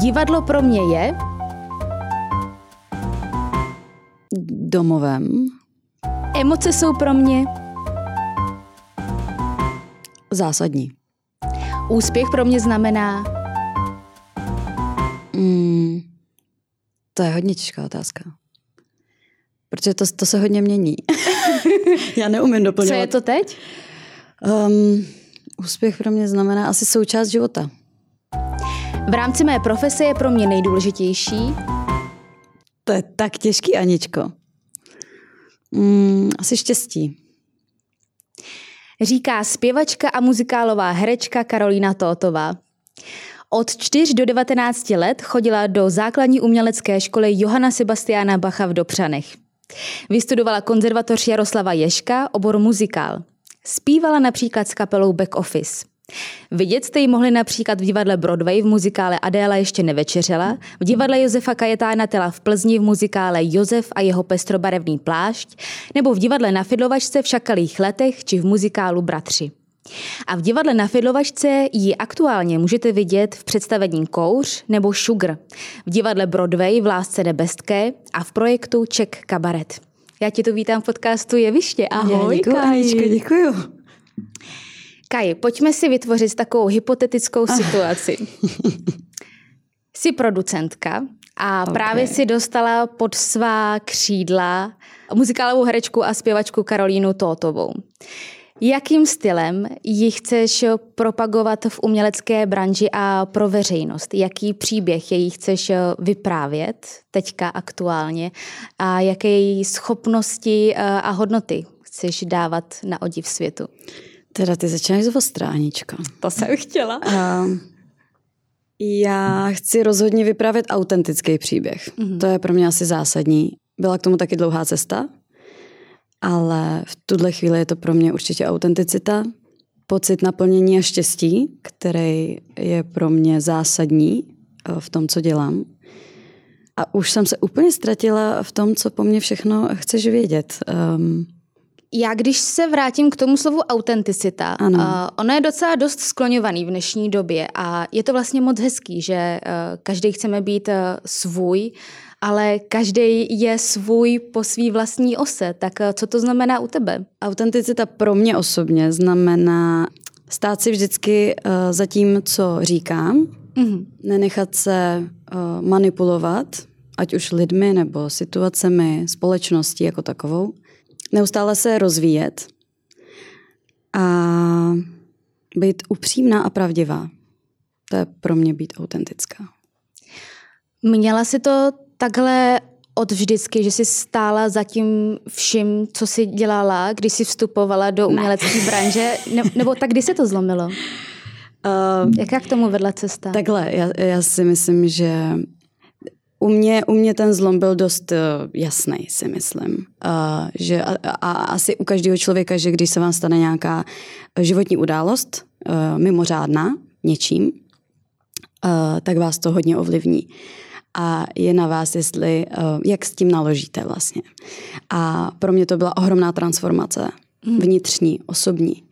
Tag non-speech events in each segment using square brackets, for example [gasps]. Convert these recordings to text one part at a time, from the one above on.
Divadlo pro mě je Domovem. Emoce jsou pro mě Zásadní. Úspěch pro mě znamená Mm, to je hodně těžká otázka. Protože to, to se hodně mění. [laughs] Já neumím doplňovat. Co je to teď? Um, úspěch pro mě znamená asi součást života. V rámci mé profese je pro mě nejdůležitější To je tak těžký, Aničko. Mm, asi štěstí. říká zpěvačka a muzikálová herečka Karolína Tótová. Od 4 do 19 let chodila do základní umělecké školy Johana Sebastiana Bacha v Dobřanech. Vystudovala konzervatoř Jaroslava Ješka, obor muzikál. Zpívala například s kapelou Back Office. Vidět jste ji mohli například v divadle Broadway v muzikále Adéla ještě nevečeřela, v divadle Josefa Kajetána Tela v Plzni v muzikále Josef a jeho pestrobarevný plášť, nebo v divadle na Fidlovačce v Šakalých letech či v muzikálu Bratři. A v divadle na Fidlovačce ji aktuálně můžete vidět v představení Kouř nebo Sugar, v divadle Broadway v Lásce nebestké a v projektu Czech Kabaret. Já ti tu vítám v podcastu Jeviště. Ahoj, děkuji, Kaj. Aničko, Kaj, pojďme si vytvořit takovou hypotetickou situaci. [laughs] Jsi producentka a Ok. právě si dostala pod svá křídla muzikálovou herečku a zpěvačku Karolínu Tótovou. Jakým stylem ji chceš propagovat v umělecké branži a pro veřejnost? Jaký příběh její chceš vyprávět teďka aktuálně a jaké její schopnosti eh, a hodnoty chceš dávat na odiv světu? Teda ty začínáš z Aničko. To jsem chtěla. A já chci rozhodně vyprávět autentický příběh. Mm-hmm. To je pro mě asi zásadní. Byla k tomu taky dlouhá cesta, ale v tuhle chvíli je to pro mě určitě autenticita, pocit naplnění a štěstí, který je pro mě zásadní eh, v tom, co dělám. A už jsem se úplně ztratila v tom, co po mně všechno chceš vědět. Um, Já když se vrátím k tomu slovu autenticita, Ano. uh, ono je docela dost skloňovaný v dnešní době a je to vlastně moc hezký, že uh, každý chceme být uh, svůj, ale každý je svůj po svý vlastní ose. Tak uh, co to znamená u tebe? Autenticita pro mě osobně znamená stát si vždycky uh, za tím, co říkám, Mhm. nenechat se uh, manipulovat, ať už lidmi nebo situacemi, společností jako takovou. Neustále se rozvíjet a být upřímná a pravdivá. To je pro mě být autentická. Měla si to takhle od vždycky, že jsi stála za tím vším, co jsi dělala, když jsi vstupovala do umělecké branže? Ne, nebo tak kdy se to zlomilo? [laughs] Uh, Jaká k tomu vedla cesta? Takhle, já, já si myslím, že u mě, u mě ten zlom byl dost uh, jasný, si myslím. Uh, že a, a asi u každého člověka, že když se vám stane nějaká životní událost, uh, mimořádná, něčím, uh, tak vás to hodně ovlivní. A je na vás, jestli, uh, jak s tím naložíte vlastně. A pro mě to byla ohromná transformace. Vnitřní, osobní.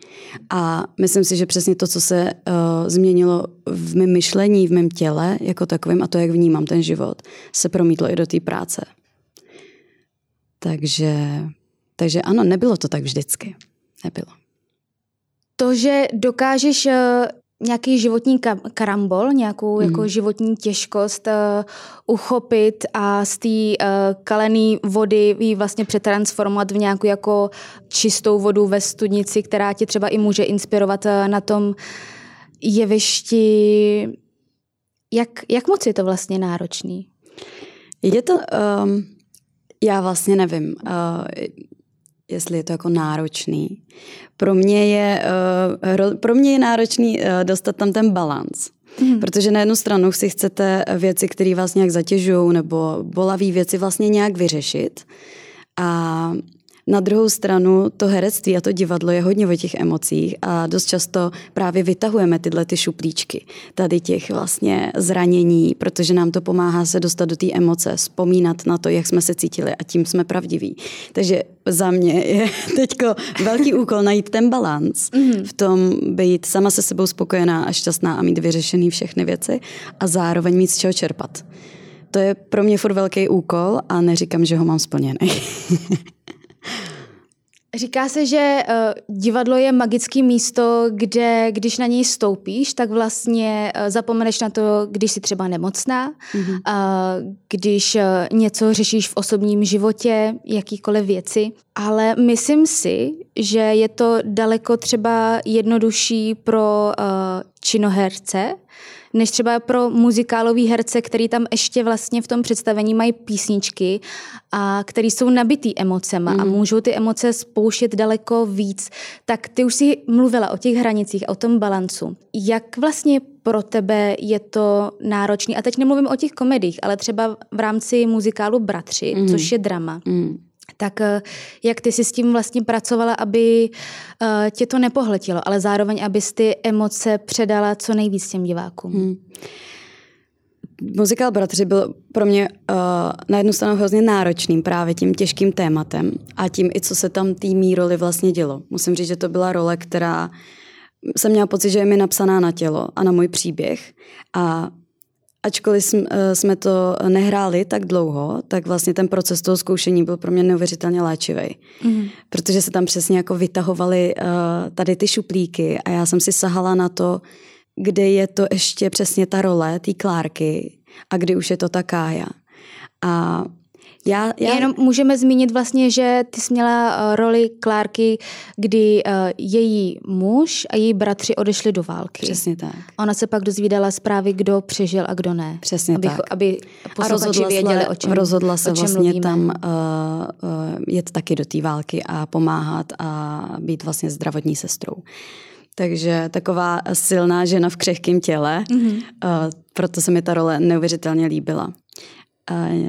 A myslím si, že přesně to, co se uh, změnilo v mém myšlení, v mém těle jako takovým a to, jak vnímám ten život, se promítlo i do té práce. Takže, takže ano, nebylo to tak vždycky. Nebylo. To, že dokážeš eh, nějaký životní ka- karambol, nějakou mm. jako životní těžkost uh, uchopit a z té uh, kalené vody ji vlastně přetransformovat v nějakou jako čistou vodu ve studnici, která tě třeba i může inspirovat uh, na tom jevišti. Jak, jak moc je to vlastně náročný? Je to, um, já vlastně nevím, uh, jestli je to jako náročný. Pro mě je, ro, pro mě je náročný uh, dostat tam ten balans. Hmm. Protože na jednu stranu si chcete věci, které vás nějak zatěžují, nebo bolavé věci vlastně nějak vyřešit. A Na druhou stranu to herectví a to divadlo je hodně o těch emocích a dost často právě vytahujeme tyhle ty šuplíčky, tady těch vlastně zranění, protože nám to pomáhá se dostat do té emoce, vzpomínat na to, jak jsme se cítili a tím jsme pravdiví. Takže za mě je [laughs] teďko velký úkol najít ten balans mm-hmm. v tom být sama se sebou spokojená a šťastná a mít vyřešený všechny věci a zároveň mít z čeho čerpat. To je pro mě furt velký úkol a neříkám, že ho mám splněný. [laughs] Říká se, že uh, divadlo je magické místo, kde když na něj stoupíš, tak vlastně uh, zapomeneš na to, když jsi třeba nemocná, mm-hmm. uh, když uh, něco řešíš v osobním životě, jakýkoliv věci. Ale myslím si, že je to daleko třeba jednodušší pro uh, činoherce, než třeba pro muzikálový herce, který tam ještě vlastně v tom představení mají písničky a který jsou nabitý emocema mm. a mhm. můžou ty emoce spouštět daleko víc. Tak ty už si mluvila o těch hranicích, o tom balancu. Jak vlastně pro tebe je to náročný? A teď nemluvím o těch komedích, ale třeba v rámci muzikálu Bratři, mm. což je drama. Mm tak eh, jak ty si s tím vlastně pracovala, aby eh, tě to nepohltilo, ale zároveň, abys ty emoce předala co nejvíc těm divákům? Hmm. Muzikál Bratři byl pro mě uh, na jednu stranu hrozně náročným právě tím těžkým tématem a tím i co se tam té roli vlastně dělo. Musím říct, že to byla role, která jsem měla pocit, že je mi napsaná na tělo a na můj příběh a Ačkoliv eh, jsme to nehráli tak dlouho, tak vlastně ten proces toho zkoušení byl pro mě neuvěřitelně léčivý. Mm. Protože se tam přesně jako vytahovaly uh, tady ty šuplíky a já jsem si sahala na to, kde je to ještě přesně ta role té Klárky a kdy už je to ta Kája. A já, já... Jenom můžeme zmínit vlastně, že ty jsi měla uh, roli Klárky, kdy uh, její muž a její bratři odešli do války. Přesně tak. Ona se pak dozvídala zprávy, kdo přežil a kdo ne. Přesně aby, tak. Aby a rozhodla věděli, o čem Rozhodla se o čem vlastně mluvíme. tam uh, uh, jet taky do té války a pomáhat a být vlastně zdravotní sestrou. Takže taková silná žena v křehkém těle, mm-hmm. uh, proto se mi ta role neuvěřitelně líbila.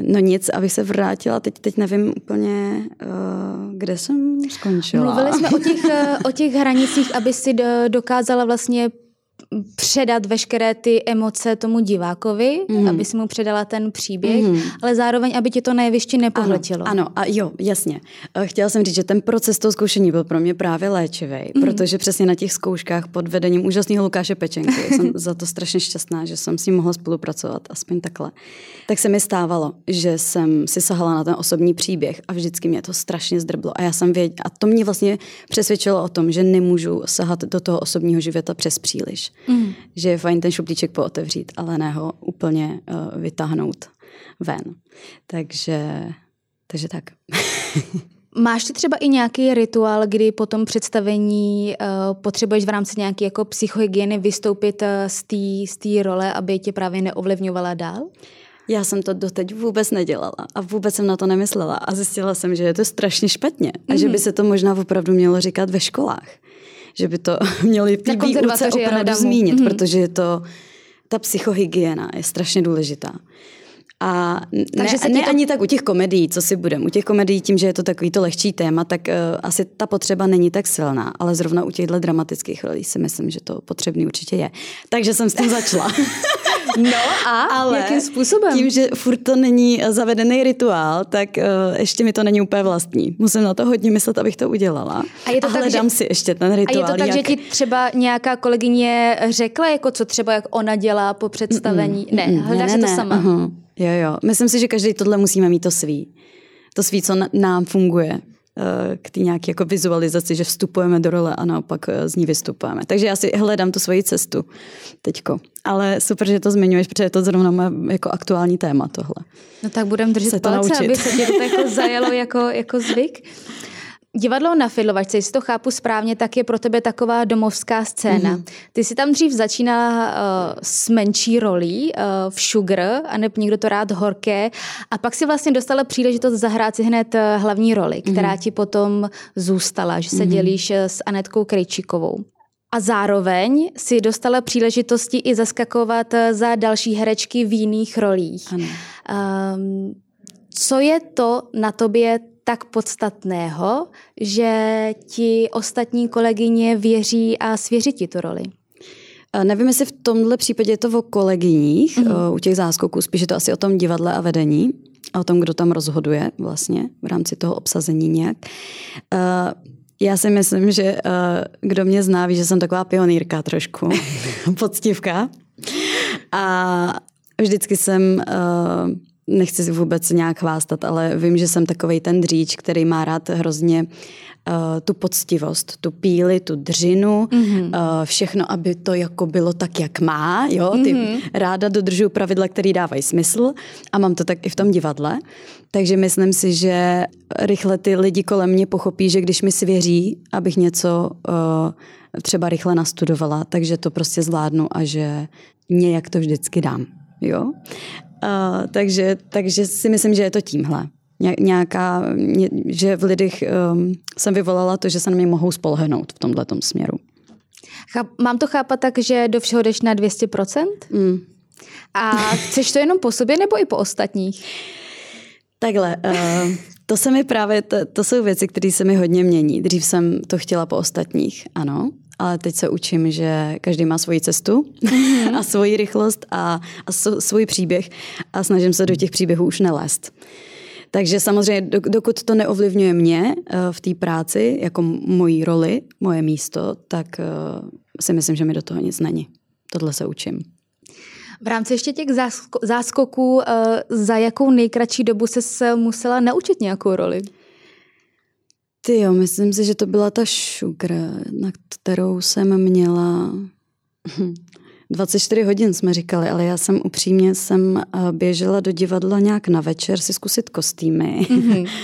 No nic, abych se vrátila, teď, teď nevím úplně, uh, kde jsem skončila. Mluvili jsme o těch, eh, o těch hranicích, aby si dokázala vlastně předat veškeré ty emoce tomu divákovi, mm. aby si mu předala ten příběh, mm. ale zároveň, aby ti to na jevišti nepohltilo. Ano, ano, a jo, jasně. Chtěla jsem říct, že ten proces toho zkoušení byl pro mě právě léčivý, mm. protože přesně na těch zkouškách pod vedením úžasného Lukáše Pečenky jsem za to strašně šťastná, že jsem s ním mohla spolupracovat, aspoň takhle. Tak se mi stávalo, že jsem si sahala na ten osobní příběh a vždycky mě to strašně zdrblo. A já jsem věděla, a to mě vlastně přesvědčilo o tom, že nemůžu sahat do toho osobního života přes příliš. Mm. Že je fajn ten šuplíček pootevřít, ale ne ho úplně uh, vytáhnout ven. Takže, takže tak. [laughs] Máš ty třeba i nějaký rituál, kdy po tom představení uh, potřebuješ v rámci nějaké jako psychohygieny vystoupit uh, z té role, aby tě právě neovlivňovala dál? Já jsem to doteď vůbec nedělala a vůbec jsem na to nemyslela a zjistila jsem, že je to strašně špatně a mm. že by se to možná opravdu mělo říkat ve školách že by to [laughs] měli ty výuce opravdu zmínit, mm-hmm. protože je to, ta psychohygiena je strašně důležitá. A Takže ne, se ne to... ani tak u těch komedií, co si budem. U těch komedií tím, že je to takový to lehčí téma, tak uh, asi ta potřeba není tak silná, ale zrovna u těchto dramatických rolí si myslím, že to potřebný určitě je. Takže jsem s tím začala. [laughs] No a [laughs] Ale jakým způsobem? Tím, že furt to není zavedený rituál, tak uh, ještě mi to není úplně vlastní. Musím na to hodně myslet, abych to udělala. A je to a tak, hledám že... si ještě ten rituál. A je to tak, jak... že ti třeba nějaká kolegyně řekla, jako co třeba jak ona dělá po představení? Mm-mm, ne, hledáš ne, ne, to sama. Uh-huh. Jo, jo. Myslím si, že každý tohle musíme mít to svý. To svý, co nám funguje eh, k té nějaké jako vizualizaci, že vstupujeme do role a naopak eh, z ní vystupujeme. Takže já si hledám tu svoji cestu teďko. Ale super, že to zmiňuješ, protože je to zrovna moje jako aktuální téma tohle. No tak budeme držet palce, aby se ti to jako [laughs] zajelo jako, jako zvyk. Divadlo na Fidlovačce, jestli to chápu správně, tak je pro tebe taková domovská scéna. Mm-hmm. Ty jsi tam dřív začínala uh, s menší rolí uh, v Sugar, a nebo někdo to rád horké, a pak si vlastně dostala příležitost zahrát si hned uh, hlavní roli, která mm-hmm. ti potom zůstala, že se mm-hmm. dělíš s Anetkou Krejčíkovou. A zároveň si dostala příležitosti i zaskakovat za další herečky v jiných rolích. Ano. Um, co je to na tobě tak podstatného, že ti ostatní kolegyně věří a svěří ti tu roli? Nevím, jestli v tomhle případě je to o kolegyních, mm-hmm. u těch záskoků, spíš je to asi o tom divadle a vedení a o tom, kdo tam rozhoduje vlastně v rámci toho obsazení nějak. Já si myslím, že kdo mě zná, ví, že jsem taková pionýrka trošku, [laughs] poctivka. A vždycky jsem nechci si vůbec nějak chvástat, ale vím, že jsem takový ten dříč, který má rád hrozně uh, tu poctivost, tu píli, tu dřinu, mm-hmm. uh, všechno, aby to jako bylo tak, jak má. Jo? Ty mm-hmm. ráda dodržuju pravidla, které dávají smysl a mám to tak i v tom divadle. Takže myslím si, že rychle ty lidi kolem mě pochopí, že když mi svěří, abych něco uh, třeba rychle nastudovala, takže to prostě zvládnu a že nějak to vždycky dám. Jo? Uh, takže, takže si myslím, že je to tímhle. Nějaká, že v lidech um, jsem vyvolala to, že se na mě mohou spolehnout v tomhle směru. Mám to chápat tak, že do všeho jdeš na 200%? Mm. A chceš to jenom po sobě nebo i po ostatních? Takhle, uh, to se mi právě, to, to jsou věci, které se mi hodně mění. Dřív jsem to chtěla po ostatních, ano ale teď se učím, že každý má svoji cestu mm-hmm. [laughs] a svoji rychlost a, a svůj příběh a snažím se do těch příběhů už nelézt. Takže samozřejmě, dokud to neovlivňuje mě eh, v té práci, jako moji roli, moje místo, tak eh, si myslím, že mi do toho nic není. Tohle se učím. V rámci ještě těch záskoků, eh, za jakou nejkratší dobu se musela naučit nějakou roli? Ty jo, myslím si, že to byla ta šugra, na kterou jsem měla [laughs] 24 hodin jsme říkali, ale já jsem upřímně jsem eh, běžela do divadla nějak na večer si zkusit kostýmy. Mm-hmm. [laughs]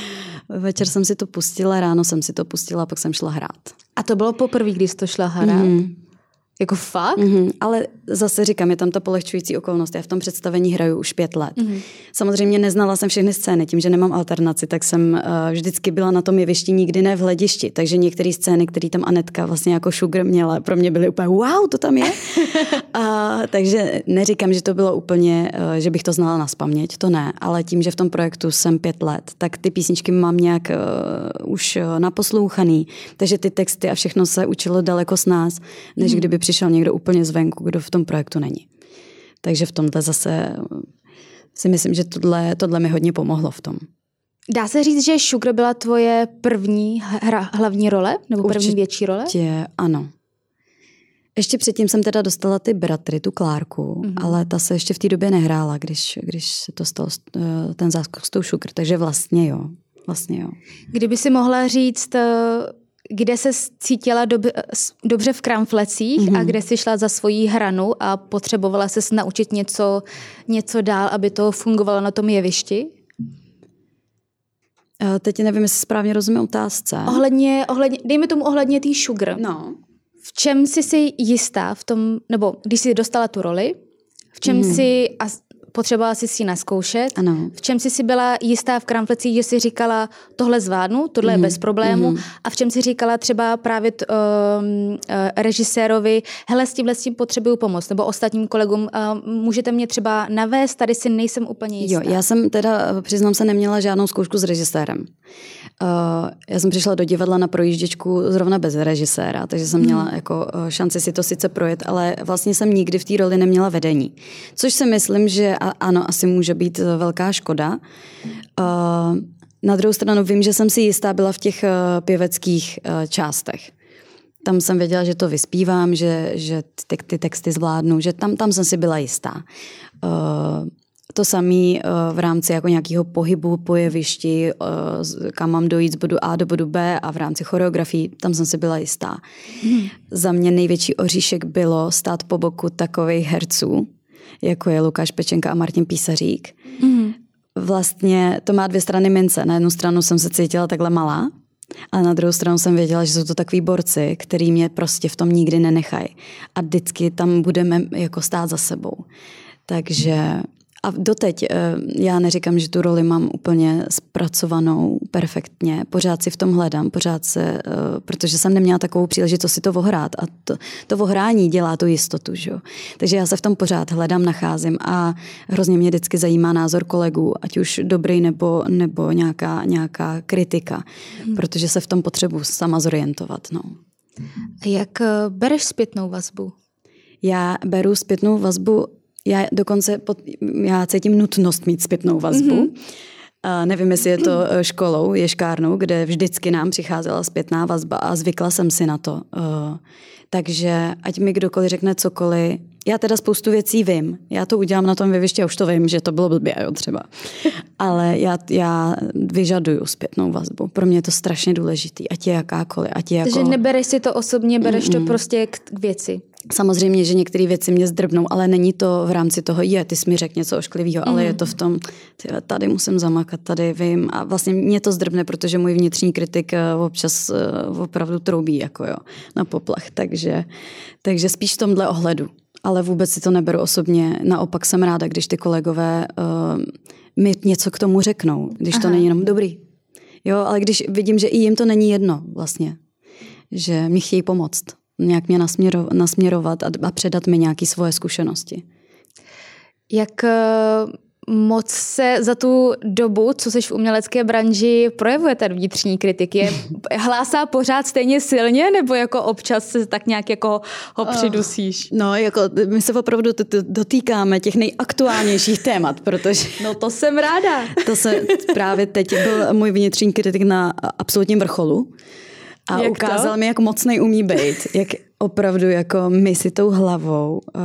Večer jsem si to pustila, ráno jsem si to pustila, pak jsem šla hrát. A to bylo poprvé, když jsi to šla hrát? Mm-hmm. Jako fakt? Mm-hmm. Ale zase říkám, je tam ta polehčující okolnost. Já v tom představení hraju už pět let. Mm-hmm. Samozřejmě neznala jsem všechny scény, tím, že nemám alternaci, tak jsem uh, vždycky byla na tom jevišti, nikdy ne v hledišti. Takže některé scény, které tam Anetka vlastně jako sugar měla, pro mě byly úplně wow, to tam je. [laughs] uh, takže neříkám, že to bylo úplně, uh, že bych to znala na spaměť, to ne. Ale tím, že v tom projektu jsem pět let, tak ty písničky mám nějak uh, už uh, naposlouchaný. Takže ty texty a všechno se učilo daleko s nás, než mm-hmm. kdyby přišel někdo úplně zvenku, kdo v tom projektu není. Takže v tomhle zase si myslím, že tohle, tohle mi hodně pomohlo v tom. Dá se říct, že Sugar byla tvoje první hra, hlavní role? Nebo první Určitě, větší role? ano. Ještě předtím jsem teda dostala ty bratry, tu Klárku, mm-hmm. ale ta se ještě v té době nehrála, když, když se to stalo eh, ten záskok s tou Sugar, takže vlastně jo. Vlastně jo. Kdyby si mohla říct, eh, kde se cítila dob, dobře v kramflecích mm-hmm. a kde si šla za svojí hranu a potřebovala se naučit něco, něco dál, aby to fungovalo na tom jevišti? Uh, teď nevím, jestli správně rozumím otázce. Ohledně, ohledně, dejme tomu ohledně té sugar. No. V čem jsi si jistá v tom, nebo když jsi dostala tu roli, v čem mm. si, a potřebovala jsi si naskoušet. Ano. V čem jsi si byla jistá v kramflecích, že jsi říkala, tohle zvládnu, tohle mm-hmm. je mhm. bez problému. Mm-hmm. A v čem si říkala třeba právě t, uh, uh, režisérovi, hele, s tímhle s tím potřebuju pomoc, nebo ostatním kolegům, uh, můžete mě třeba navést, tady si nejsem úplně jistá. Jo, já jsem teda, přiznám se, neměla žádnou zkoušku s režisérem. Uh, já jsem přišla do divadla na projížděčku zrovna bez režiséra, takže jsem měla mm. jako šanci si to sice projet, ale vlastně jsem nikdy v té roli neměla vedení. Což si myslím, že ano, asi může být eh, velká škoda. Na druhou stranu vím, že jsem si jistá byla v těch pěveckých částech. Tam jsem věděla, že to vyspívám, že, že ty, ty texty zvládnu, že tam, tam jsem si byla jistá. Uh, to samé v rámci jako nějakého pohybu po jevišti, kam mám dojít z bodu A do bodu B a v rámci choreografii, tam jsem si byla jistá. Hmm. Za mě největší oříšek bylo stát po boku takových herců, jako je Lukáš Pečenka a Martin Písařík. Mm-hmm. Vlastně to má dvě strany mince. Na jednu stranu jsem se cítila takhle malá, ale na druhou stranu jsem věděla, že jsou to takový borci, který mě prostě v tom nikdy nenechají. A vždycky tam budeme jako stát za sebou. Takže A doteď, eh, já neříkám, že tu roli mám úplně zpracovanou perfektně, pořád si v tom hledám, pořád se, eh, protože jsem neměla takovou příležitost si to ohrát a to, to ohrání dělá tu jistotu, že jo. Takže já se v tom pořád hledám, nacházím a hrozně mě vždycky zajímá názor kolegů, ať už dobrý nebo, nebo nějaká, nějaká kritika, hmm. protože se v tom potřebuji sama zorientovat, no. Jak eh, bereš zpětnou vazbu? Já beru zpětnou vazbu já dokonce pod, já cítím nutnost mít zpětnou vazbu. Mm-hmm. A nevím, jestli je to [clears throat] eh, školou, ješkárnou, kde vždycky nám přicházela zpětná vazba a zvykla jsem si na to. Takže ať mi kdokoliv řekne cokoliv, já teda spoustu věcí vím. Já to udělám na tom vyviště, už to vím, že to bylo blbě, jo, třeba. [laughs] Ale já, já vyžaduju zpětnou vazbu. Pro mě je to strašně důležitý, ať je jakákoliv, ať je jako... Takže nebereš si to osobně, bereš Mm-mm. to prostě k věci. Samozřejmě, že některé věci mě zdrbnou, ale není to v rámci toho, je, ty jsi mi řekl něco ošklivého, mm. ale je to v tom, tady musím zamakat, tady vím. A vlastně mě to zdrbne, protože můj vnitřní kritik eh, občas eh, opravdu troubí jako jo, na poplach. Takže, takže spíš v tomhle ohledu. Ale vůbec si to neberu osobně. Naopak jsem ráda, když ty kolegové uh, mi něco k tomu řeknou, když Aha. to není jenom dobrý. Jo, ale když vidím, že i jim to není jedno vlastně, že mi chtějí pomoct nějak mě nasměro, nasměrovat a, a předat mi nějaké svoje zkušenosti. Jak eh, moc se za tu dobu, co jsi v umělecké branži, projevuje ten vnitřní kritik? Je, [laughs] hlásá pořád stejně silně, nebo jako občas se tak nějak jako ho ah. přidusíš? No, jako my se opravdu dotýkáme těch nejaktuálnějších témat, protože... [laughs] No to jsem ráda. To se právě teď byl můj vnitřní kritik na absolutním vrcholu. A jak ukázal to? mi, jak mocný umí být. Jak opravdu jako my si tou hlavou uh,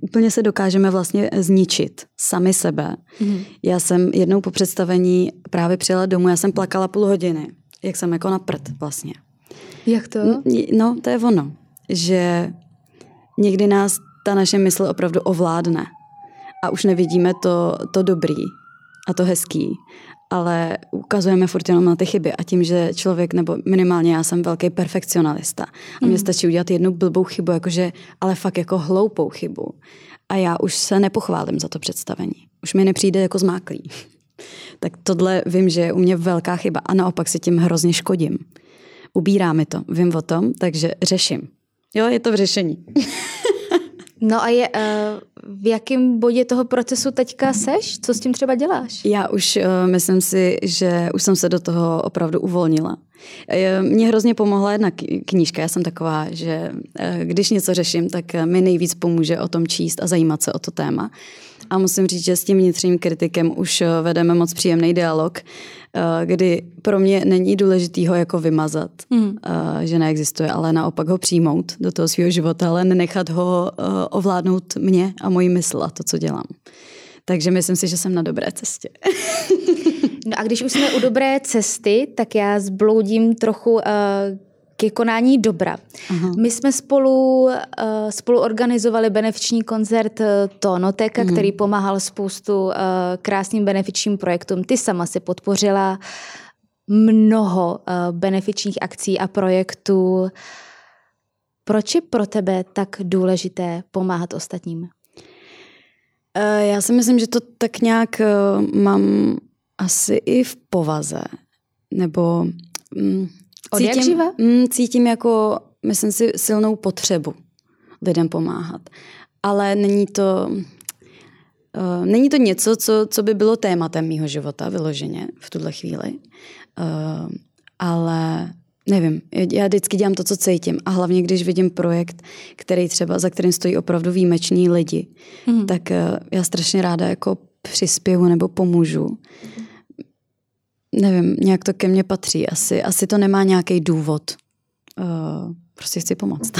úplně se dokážeme vlastně zničit sami sebe. Mm. Já jsem jednou po představení právě přijela domů, já jsem plakala půl hodiny, jak jsem jako na prd vlastně. Jak to? No, to je ono, že někdy nás ta naše mysl opravdu ovládne a už nevidíme to, to dobrý a to hezký ale ukazujeme furt jenom na ty chyby a tím, že člověk, nebo minimálně já jsem velký perfekcionalista a mně mm. stačí udělat jednu blbou chybu, jakože, ale fakt jako hloupou chybu a já už se nepochválím za to představení. Už mi nepřijde jako zmáklý. [laughs] tak tohle vím, že je u mě velká chyba a naopak si tím hrozně škodím. Ubírá mi to, vím o tom, takže řeším. Jo, je to v řešení. [laughs] No a je, uh, v jakém bodě toho procesu teďka seš? Co s tím třeba děláš? Já už uh, myslím si, že už jsem se do toho opravdu uvolnila. Mně hrozně pomohla jedna knížka. Já jsem taková, že když něco řeším, tak mi nejvíc pomůže o tom číst a zajímat se o to téma. A musím říct, že s tím vnitřním kritikem už vedeme moc příjemný dialog, kdy pro mě není důležitý ho jako vymazat, mm. že neexistuje, ale naopak ho přijmout do toho svého života, ale nenechat ho ovládnout mě a moji mysl a to, co dělám. Takže myslím si, že jsem na dobré cestě. [laughs] no a když už jsme u dobré cesty, tak já zbloudím trochu uh, ke konání dobra. Aha. My jsme spolu, uh, spolu organizovali benefiční koncert eh, Tonoteka, mhm. který pomáhal spoustu uh, krásným benefičním projektům. Ty sama si podpořila mnoho uh, benefičních akcí a projektů. Proč je pro tebe tak důležité pomáhat ostatním? Já si myslím, že to tak nějak mám asi i v povaze. Nebo mm, cítím, mm, cítím jako, myslím si, silnou potřebu lidem pomáhat. Ale není to, uh, není to něco, co, co by bylo tématem mýho života vyloženě v tuhle chvíli. Uh, ale nevím, já vždycky dělám to, co cítím a hlavně, když vidím projekt, který třeba, za kterým stojí opravdu výjimeční lidi, mm. tak uh, já strašně ráda jako přispěju nebo pomůžu nevím, nějak to ke mně patří. Asi, asi to nemá nějaký důvod. Uh, prostě chci pomoct.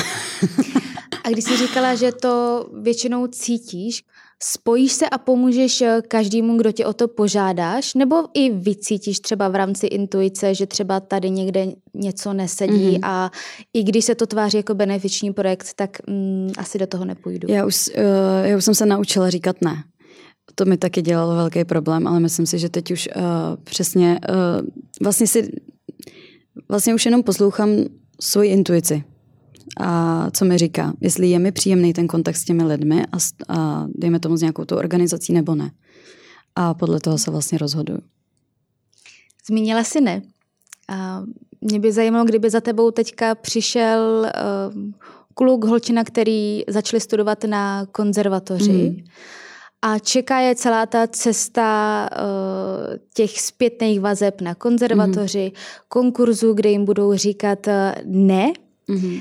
[laughs] a když jsi říkala, že to většinou cítíš, spojíš se a pomůžeš eh, každému, kdo tě o to požádáš, nebo i vycítíš třeba v rámci intuice, že třeba tady někde něco nesedí mm-hmm. a i když se to tváří jako benefiční projekt, tak mm, asi do toho nepůjdu. Já už, uh, já už jsem se naučila říkat ne to mi taky dělalo velký problém, ale myslím si, že teď už uh, přesně uh, vlastně si vlastně už jenom poslouchám svoji intuici a co mi říká, jestli je mi příjemný ten kontakt s těmi lidmi a, a dejme tomu s nějakou tu organizací nebo ne. A podle toho se vlastně rozhoduju. Zmínila si ne. A mě by zajímalo, kdyby za tebou teďka přišel uh, kluk, holčina, který začali studovat na konzervatoři. Mm. A čeká je celá ta cesta uh, těch zpětných vazeb na konzervatoři, mm. konkurzu, kde jim budou říkat uh, ne. Mm. Uh,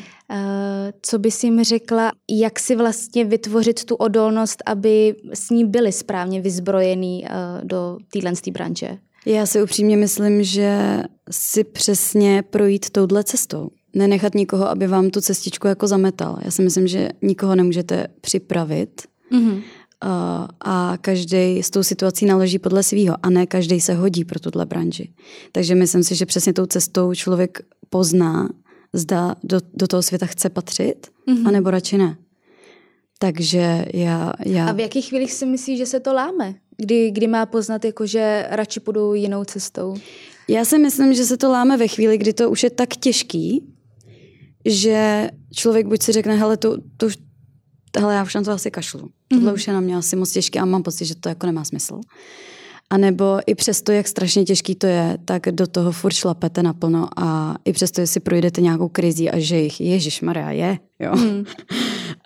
co bys jim řekla, jak si vlastně vytvořit tu odolnost, aby s ní byli správně vyzbrojený uh, do téhle branže? Já si upřímně myslím, že si přesně projít touhle cestou. Nenechat nikoho, aby vám tu cestičku jako zametal. Já si myslím, že nikoho nemůžete připravit mm-hmm. A, a každý s tou situací naloží podle svého a ne každý se hodí pro tuhle branži. Takže myslím si, že přesně tou cestou člověk pozná, zda do, do toho světa chce patřit, mm-hmm. anebo radši ne. Takže já, já... A v jakých chvílích si myslíš, že se to láme? Kdy, kdy má poznat, jako, že radši půjdu jinou cestou? Já si myslím, že se to láme ve chvíli, kdy to už je tak těžký, že člověk buď si řekne, hele, to, to hele, já už na to asi kašlu. Mm-hmm. Tohle už je na mě asi moc těžké a mám pocit, že to jako nemá smysl. A nebo i přesto, jak strašně těžký to je, tak do toho furt šlapete naplno a i přesto, jestli projdete nějakou krizi a že jich Ježíš Maria je, jo. [laughs] Mm.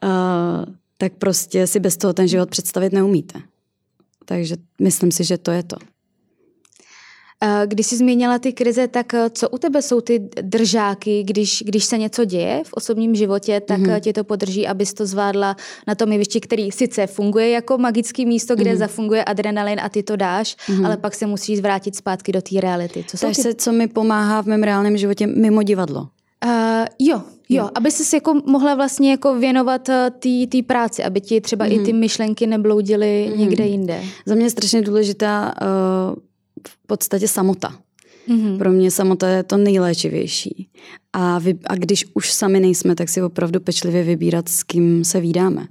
uh, tak prostě si bez toho ten život představit neumíte. Takže myslím si, že to je to. Když jsi zmínila ty krize, tak eh, co u tebe jsou ty držáky, když, když se něco děje v osobním životě, tak mm-hmm. tě to podrží, abys to zvládla na tom jevišti, který sice funguje jako magický místo, kde mm-hmm. zafunguje adrenalin a ty to dáš, mm-hmm. ale pak se musíš vrátit zpátky do té reality. Co Takže ty... se, co mi pomáhá v mém reálném životě mimo divadlo. Uh, jo, jo, aby se jako mohla vlastně jako věnovat eh, té práci, aby ti třeba mm-hmm. i ty mhm. myšlenky nebloudily mm-hmm. někde jinde. Za mě je strašně důležitá uh, v podstatě samota. Mm-hmm. Pro mě samota je to nejléčivější. A, vy, a když už sami nejsme, tak si opravdu pečlivě vybírat, s kým se vídáme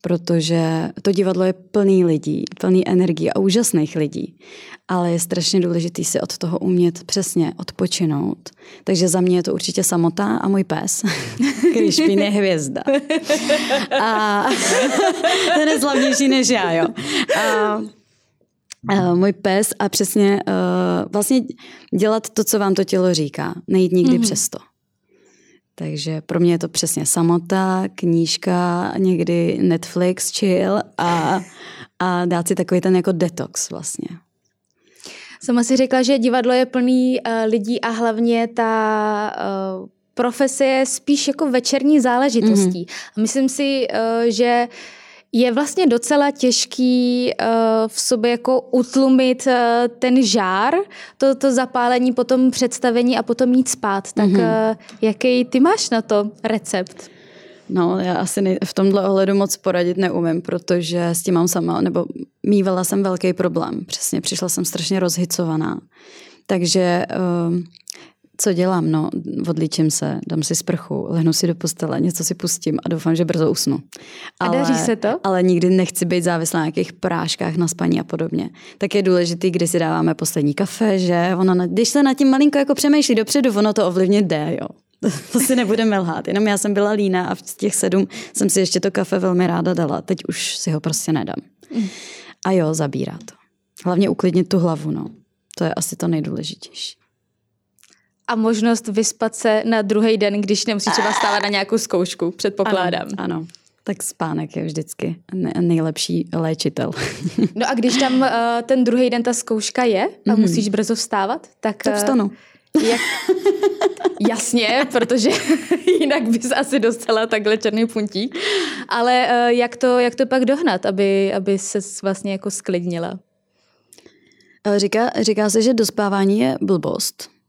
protože to divadlo je plný lidí, plný energií a úžasných lidí, ale je strašně důležitý si od toho umět přesně odpočinout. Takže za mě je to určitě samota a můj pes, [laughs] který špín je hvězda. A [laughs] ten je slavnější než já, jo. A Uh, můj pes a přesně uh, vlastně dělat to, co vám to tělo říká. Nejít nikdy mm-hmm. přes to. Takže pro mě je to přesně samota, knížka, někdy Netflix, chill a, a dát si takový ten jako detox vlastně. Sama si řekla, že divadlo je plný uh, lidí a hlavně ta uh, profese je spíš jako večerní záležitostí. Mm-hmm. A myslím si, uh, že uh, je vlastně docela těžký uh, v sobě jako utlumit uh, ten žár, to, to zapálení po tom představení a potom mít spát. Tak mm-hmm. uh, jaký ty máš na to recept? No, já asi nej- v tomhle ohledu moc poradit neumím, protože s tím mám sama, nebo mývala jsem velký problém. Přesně, přišla jsem strašně rozhicovaná. Takže uh, co dělám? No, odlíčím se, dám si sprchu, lehnu si do postele, něco si pustím a doufám, že brzo usnu. Ale, a daří se to? Ale nikdy nechci být závislá na nějakých práškách na spaní a podobně. Tak je důležitý, kdy si dáváme poslední kafe, že ono, když se na tím malinko jako přemýšlí dopředu, ono to ovlivnit jde, jo. [laughs] To si nebudeme lhát, jenom já jsem byla líná a v těch sedm jsem si ještě to kafe velmi ráda dala. Teď už si ho prostě nedám. Mm. A jo, zabírá to. Hlavně uklidnit tu hlavu, no. To je asi to nejdůležitější a možnost vyspat se na druhý den, když nemusíš třeba stávat na nějakou zkoušku, předpokládám. Ano, ano. Tak spánek je vždycky nejlepší léčitel. [laughs] No a když tam uh, ten druhý den ta zkouška je a mm-hmm. musíš brzo vstávat, tak... Tak vstanu. Jak... [laughs] Jasně, protože [laughs] jinak bys asi dostala takhle černý puntík. Ale uh, jak, to, jak to pak dohnat, aby, aby se vlastně jako sklidnila? Říká, říká se, že dospávání je blbost.